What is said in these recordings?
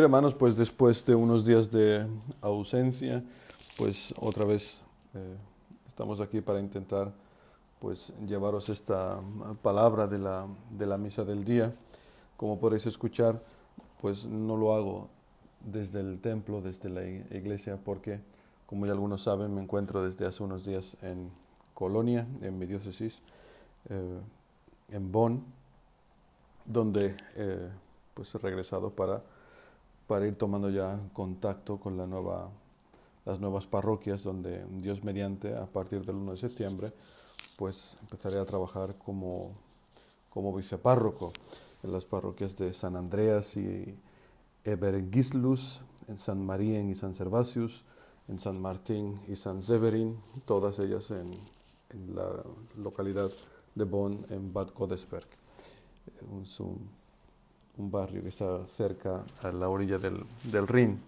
Bien, hermanos, pues después de unos días de ausencia, pues otra vez eh, estamos aquí para intentar pues llevaros esta palabra de la, de la misa del día. Como podéis escuchar, pues no lo hago desde el templo, desde la iglesia, porque, como ya algunos saben, me encuentro desde hace unos días en Colonia, en mi diócesis, eh, en Bonn, donde eh, pues he regresado para para ir tomando ya contacto con la nueva, las nuevas parroquias donde Dios mediante, a partir del 1 de septiembre, pues empezaré a trabajar como, como vicepárroco en las parroquias de San Andreas y Ebergislus, en San María y San Servasius, en San Martín y San Severin, todas ellas en, en la localidad de Bonn, en Bad Godesberg. Un, un barrio que está cerca a la orilla del, del Rin.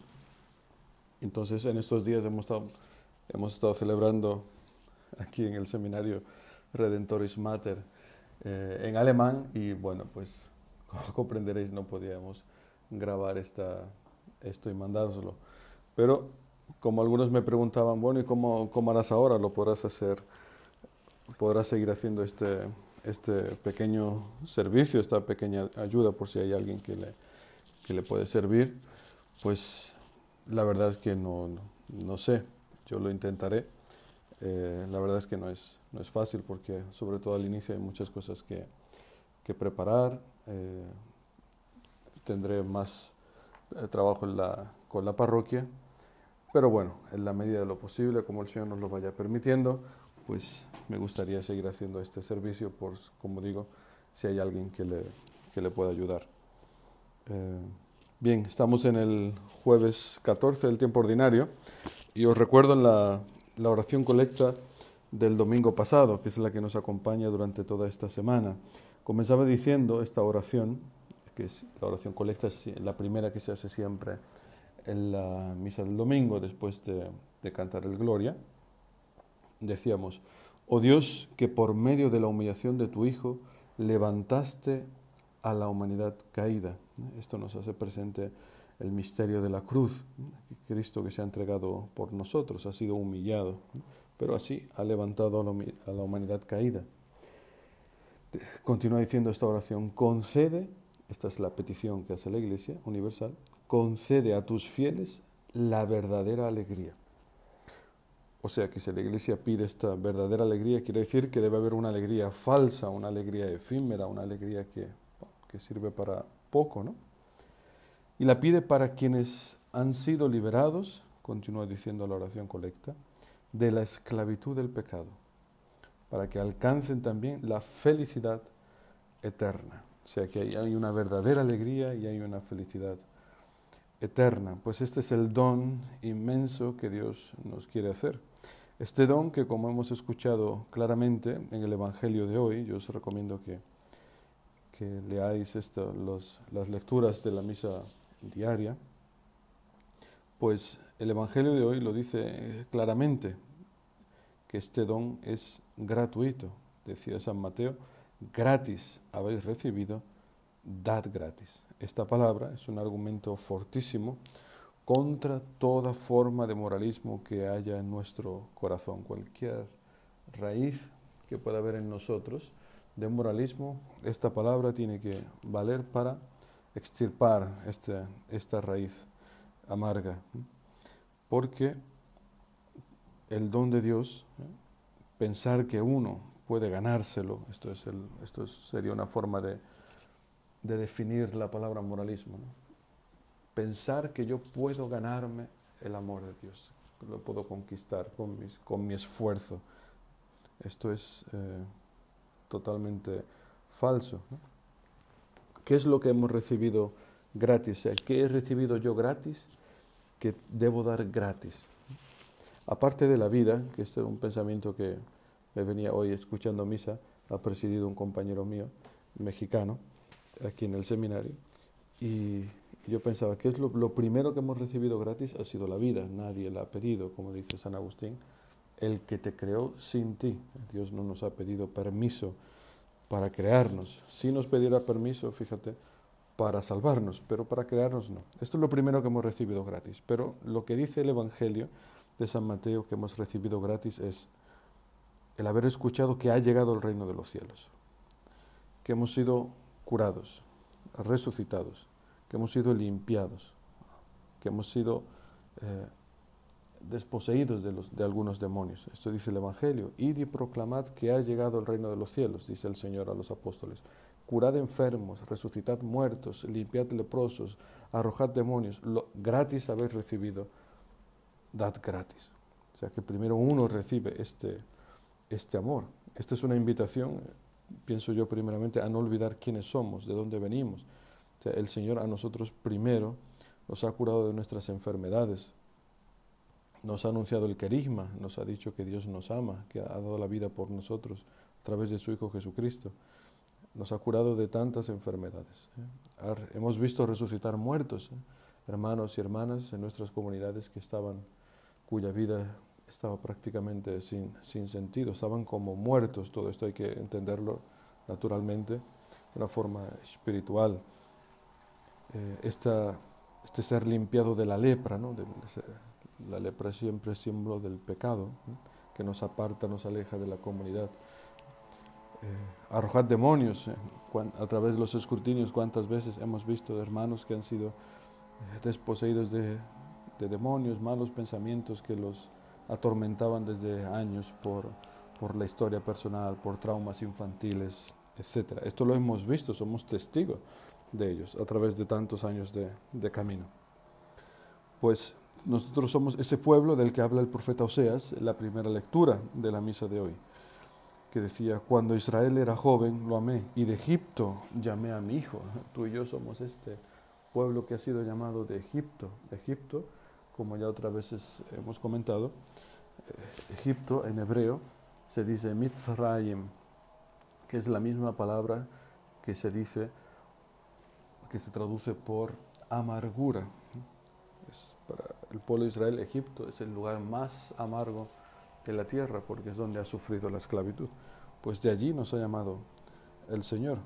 Entonces, en estos días hemos estado, hemos estado celebrando aquí en el seminario Redentoris Mater eh, en alemán y bueno, pues como comprenderéis no podíamos grabar esta, esto y mandárselo. Pero como algunos me preguntaban, bueno, ¿y cómo, cómo harás ahora? ¿Lo podrás hacer? ¿Podrás seguir haciendo este, este pequeño servicio, esta pequeña ayuda por si hay alguien que le, que le puede servir, pues la verdad es que no, no, sé, yo lo intentaré. Eh, la verdad es que no es, no es fácil porque sobre todo al inicio hay muchas cosas que, que preparar, eh, tendré más eh, trabajo con la parroquia, pero bueno, en la medida de lo posible, como el Señor nos lo vaya permitiendo, pues me gustaría seguir haciendo este servicio por, como digo, si hay alguien que le, que le pueda ayudar. Eh, bien, estamos en el jueves 14 del tiempo ordinario y os recuerdo la, oración colecta del domingo pasado, que es la que nos acompaña durante toda esta semana. Comenzaba diciendo esta oración, que es la oración colecta es la primera que se hace siempre en la misa del domingo después de, de cantar el Gloria decíamos, oh Dios, que por medio de la humillación de tu Hijo levantaste a la humanidad caída. Esto nos hace presente el misterio de la cruz. Cristo que se ha entregado por nosotros ha sido humillado, pero así ha levantado a la humanidad caída. Continúa diciendo esta oración, concede, esta es la petición que hace la Iglesia Universal, concede a tus fieles la verdadera alegría. O sea que si la iglesia pide esta verdadera alegría, quiere decir que debe haber una alegría falsa, una alegría efímera, una alegría que, que sirve para poco, ¿no? Y la pide para quienes han sido liberados, continúa diciendo la oración colecta, de la esclavitud del pecado, para que alcancen también la felicidad eterna. O sea que hay una verdadera alegría y hay una felicidad eterna. Pues este es el don inmenso que Dios nos quiere hacer. Este don que, como hemos escuchado claramente en el Evangelio de hoy, yo os recomiendo que, que leáis las lecturas de la misa diaria, pues el Evangelio de hoy lo dice claramente, que este don es gratuito. Decía San Mateo, gratis habéis recibido, dad gratis. Esta palabra es un argumento fortísimo contra toda forma de moralismo que haya en nuestro corazón, cualquier raíz que pueda haber en nosotros de moralismo, esta palabra tiene que valer para extirpar esta, esta raíz amarga, porque el don de Dios, pensar que uno puede ganárselo, esto, es esto sería una forma de, de definir la palabra moralismo. pensar que yo puedo ganarme el amor de Dios, lo puedo conquistar con, con mi esfuerzo. Esto es eh, totalmente falso. ¿Qué es lo que hemos recibido gratis? ¿Qué he recibido yo gratis que debo dar gratis? Aparte de la vida, que este es un pensamiento que me venía hoy escuchando misa, ha presidido un compañero mío, mexicano, aquí en el seminario, y yo pensaba que es lo, primero que hemos recibido gratis ha sido la vida, nadie la ha pedido, como dice San Agustín, el que te creó sin ti. Dios no nos ha pedido permiso para crearnos. Si nos pidiera permiso, fíjate, para salvarnos, pero para crearnos no. Esto es lo primero que hemos recibido gratis. Pero lo que dice el Evangelio de San Mateo que hemos recibido gratis es el haber escuchado que ha llegado el reino de los cielos, que hemos sido curados, resucitados, que hemos sido limpiados, que hemos sido eh, desposeídos de, algunos demonios. Esto dice el Evangelio. Id y proclamad que ha llegado el reino de los cielos, dice el Señor a los apóstoles. Curad enfermos, resucitad muertos, limpiad leprosos, arrojad demonios. Lo gratis habéis recibido, dad gratis. O sea que primero uno recibe este, este amor. Esta es una invitación, pienso yo primeramente, a no olvidar quiénes somos, de dónde venimos. El Señor a nosotros primero nos ha curado de nuestras enfermedades, nos ha anunciado el querigma, nos ha dicho que Dios nos ama, que ha dado la vida por nosotros a través de su Hijo Jesucristo. Nos ha curado de tantas enfermedades. ¿eh? Hemos visto resucitar muertos, ¿eh? hermanos y hermanas en nuestras comunidades que estaban, cuya vida estaba prácticamente sin, sin sentido, estaban como muertos. Todo esto hay que entenderlo naturalmente de una forma espiritual. Eh, esta, este ser limpiado de la lepra, ¿no? de, la lepra siempre símbolo del pecado, que nos aparta, nos aleja de la comunidad. Eh, arrojar demonios, eh, a través de los escrutinios, cuántas veces hemos visto hermanos que han sido desposeídos de, demonios, malos pensamientos que los atormentaban desde años por, por la historia personal, por traumas infantiles, etc. Esto lo hemos visto, somos testigos de ellos a través de tantos años de, de camino. Pues nosotros somos ese pueblo del que habla el profeta Oseas en la primera lectura de la misa de hoy, que decía, cuando Israel era joven lo amé y de Egipto llamé a mi hijo. Tú y yo somos este pueblo que ha sido llamado de Egipto. Egipto, como ya otras veces hemos comentado, eh, Egipto en hebreo se dice Mitzrayim, que es la misma palabra que se dice, que se traduce por amargura para el pueblo de Israel, Egipto es el lugar más amargo de la tierra porque es donde ha sufrido la esclavitud. Pues de allí nos ha llamado el Señor,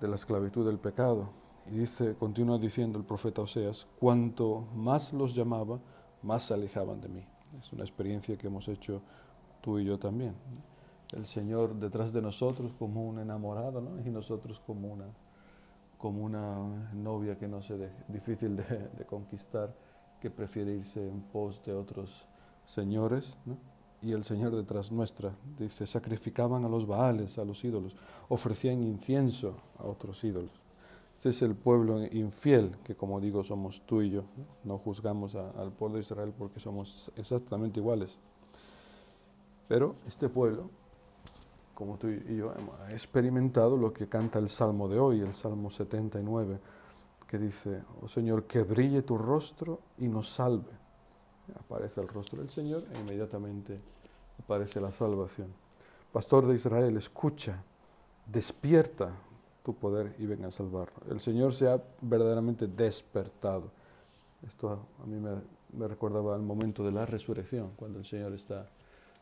de la esclavitud del pecado. Y dice, continúa diciendo el profeta Oseas, cuanto más los llamaba, más se alejaban de mí. Es una experiencia que hemos hecho tú y yo también. El Señor detrás de nosotros como un enamorado, ¿no? y nosotros como una como una novia que no se difícil de, conquistar, que prefiere irse en pos de otros señores, y el Señor detrás nuestra, dice, sacrificaban a los baales, a los ídolos, ofrecían incienso a otros ídolos. Este es el pueblo infiel, que como digo somos tú y yo, no, juzgamos al pueblo de Israel porque somos exactamente iguales. Pero este pueblo como tú y yo hemos experimentado lo que canta el Salmo de hoy, el Salmo 79, que dice, oh Señor, que brille tu rostro y nos salve. Aparece el rostro del Señor e inmediatamente aparece la salvación. Pastor de Israel, escucha, despierta tu poder y ven a salvarnos. El Señor se ha verdaderamente despertado. Esto a mí me, recordaba el momento de la resurrección, cuando el Señor está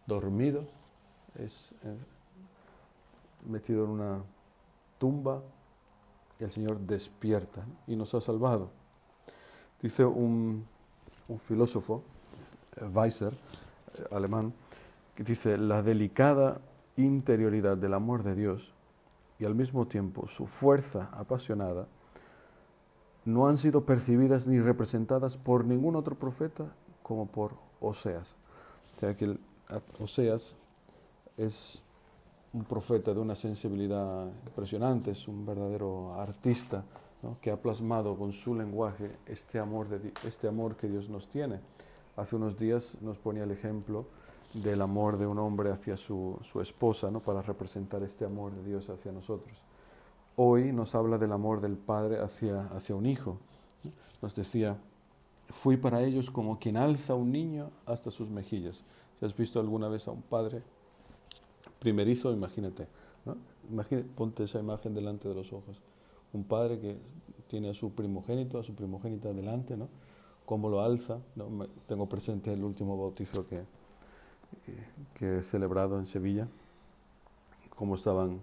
dormido, es, eh, metido en una tumba y el Señor despierta y nos ha salvado. Dice un, filósofo, Weiser, eh, alemán, que dice, la delicada interioridad del amor de Dios y al mismo tiempo su fuerza apasionada no han sido percibidas ni representadas por ningún otro profeta como por Oseas. O sea que Oseas es un profeta de una sensibilidad impresionante, es un verdadero artista que ha plasmado con su lenguaje este amor, de, este amor que Dios nos tiene. Hace unos días nos ponía el ejemplo del amor de un hombre hacia su, su esposa, ¿no? para representar este amor de Dios hacia nosotros. Hoy nos habla del amor del Padre hacia, hacia un hijo. Nos decía, fui para ellos como quien alza un niño hasta sus mejillas. Si has visto alguna vez a un padre primerizo, imagínate, ¿no? ponte esa imagen delante de los ojos. Un padre que tiene a su primogénito, a su primogénita delante, ¿no? Cómo lo alza. tengo presente el último bautizo que, que he celebrado en Sevilla, cómo estaban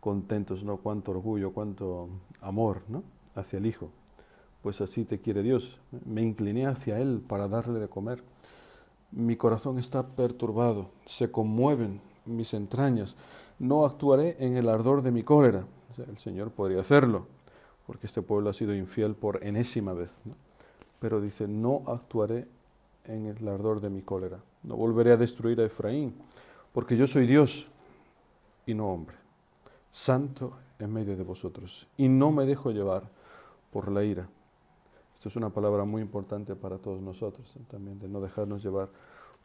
contentos, ¿no? Cuánto orgullo, cuánto amor, ¿no? hacia el Hijo. Pues así te quiere Dios. Me incliné hacia Él para darle de comer. Mi corazón está perturbado, se conmueven mis entrañas. No actuaré en el ardor de mi cólera. el Señor podría hacerlo, porque este pueblo ha sido infiel por enésima vez. Pero dice, no actuaré en el ardor de mi cólera. No volveré a destruir a Efraín, porque yo soy Dios y no hombre, santo en medio de vosotros, y no me dejo llevar por la ira. Esto es una palabra muy importante para todos nosotros, también de no dejarnos llevar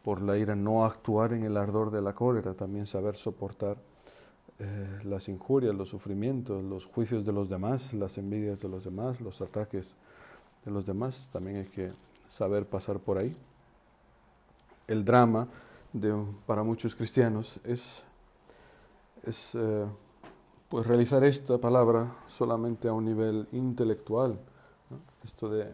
por la ira, no actuar en el ardor de la cólera, también saber soportar eh, las injurias, los sufrimientos, los juicios de los demás, las envidias de los demás, los ataques de los demás, también hay que saber pasar por ahí. El drama de, para muchos cristianos es, es eh, pues realizar esta palabra solamente a un nivel intelectual, esto de,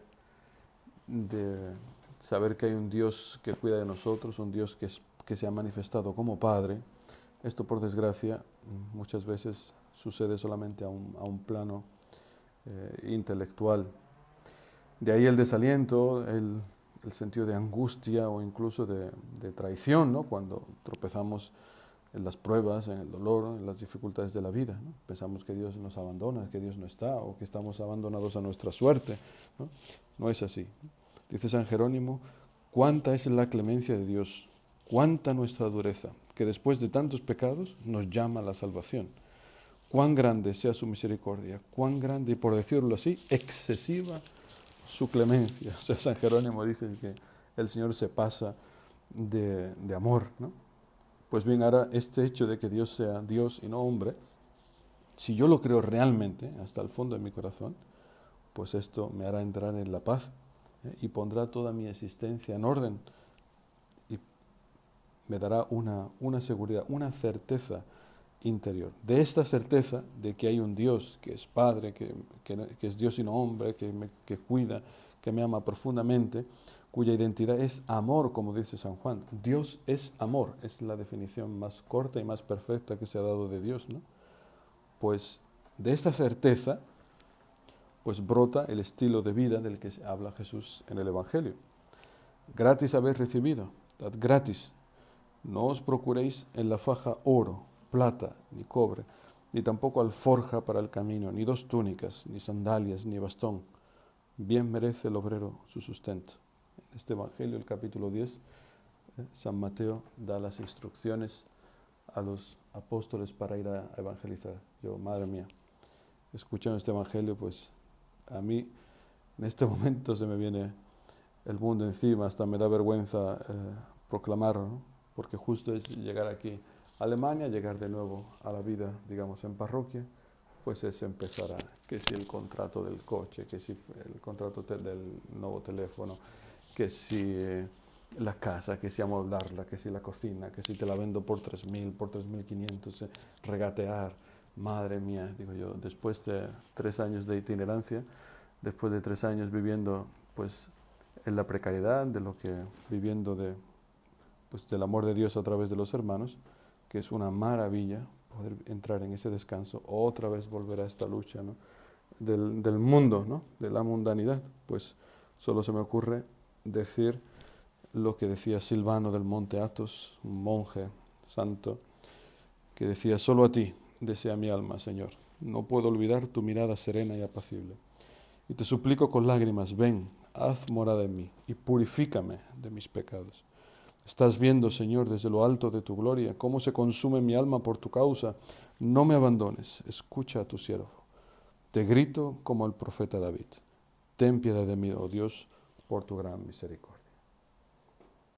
de, saber que hay un Dios que cuida de nosotros, un Dios que, que se ha manifestado como Padre, esto por desgracia muchas veces sucede solamente a un, a un plano eh, intelectual. De ahí el desaliento, el, el, sentido de angustia o incluso de, traición, ¿no? cuando tropezamos en las pruebas, en el dolor, en las dificultades de la vida. Pensamos que Dios nos abandona, que Dios no está o que estamos abandonados a nuestra suerte. No, no es así. Dice San Jerónimo, cuánta es la clemencia de Dios, cuánta nuestra dureza, que después de tantos pecados nos llama a la salvación. Cuán grande sea su misericordia, cuán grande, y por decirlo así, excesiva su clemencia. O sea, San Jerónimo dice que el Señor se pasa de, de amor, ¿no? Pues bien, ahora este hecho de que Dios sea Dios y no hombre, si yo lo creo realmente, hasta el fondo de mi corazón, pues esto me hará entrar en la paz ¿eh? y pondrá toda mi existencia en orden y me dará una, una seguridad, una certeza interior. De esta certeza de que hay un Dios que es Padre, que, que, es Dios y no hombre, que me que cuida, que me ama profundamente, cuya identidad es amor, como dice San Juan. Dios es amor, es la definición más corta y más perfecta que se ha dado de Dios. ¿no? Pues de esta certeza, pues brota el estilo de vida del que habla Jesús en el Evangelio. Gratis habéis recibido, dad gratis. No os procuréis en la faja oro, plata, ni cobre, ni tampoco alforja para el camino, ni dos túnicas, ni sandalias, ni bastón. Bien merece el obrero su sustento este Evangelio, el capítulo 10, eh, San Mateo da las instrucciones a los apóstoles para ir a evangelizar. Yo, madre mía, escuchando este Evangelio, pues a mí en este momento se me viene el mundo encima, hasta me da vergüenza eh, proclamarlo, porque justo es llegar aquí Alemania, llegar de nuevo a la vida, digamos, en parroquia, pues es empezar a, que si el contrato del coche, que si el contrato del nuevo teléfono, que si eh, la casa, que si amoblarla, que si la cocina, que si te la vendo por 3.000, por 3.500, eh, regatear. Madre mía, digo yo, después de tres años de itinerancia, después de tres años viviendo pues en la precariedad, de lo que viviendo de pues del amor de Dios a través de los hermanos, que es una maravilla poder entrar en ese descanso, otra vez volver a esta lucha del mundo, ¿no? de la mundanidad, pues solo se me ocurre decir lo que decía Silvano del Monte Athos, un monje santo, que decía, solo a ti desea mi alma, Señor. No puedo olvidar tu mirada serena y apacible. Y te suplico con lágrimas, ven, haz morada en mí y purifícame de mis pecados. Estás viendo, Señor, desde lo alto de tu gloria, cómo se consume mi alma por tu causa. No me abandones, escucha a tu siervo. Te grito como el profeta David. Ten piedad de mí, oh Dios, por tu gran misericordia.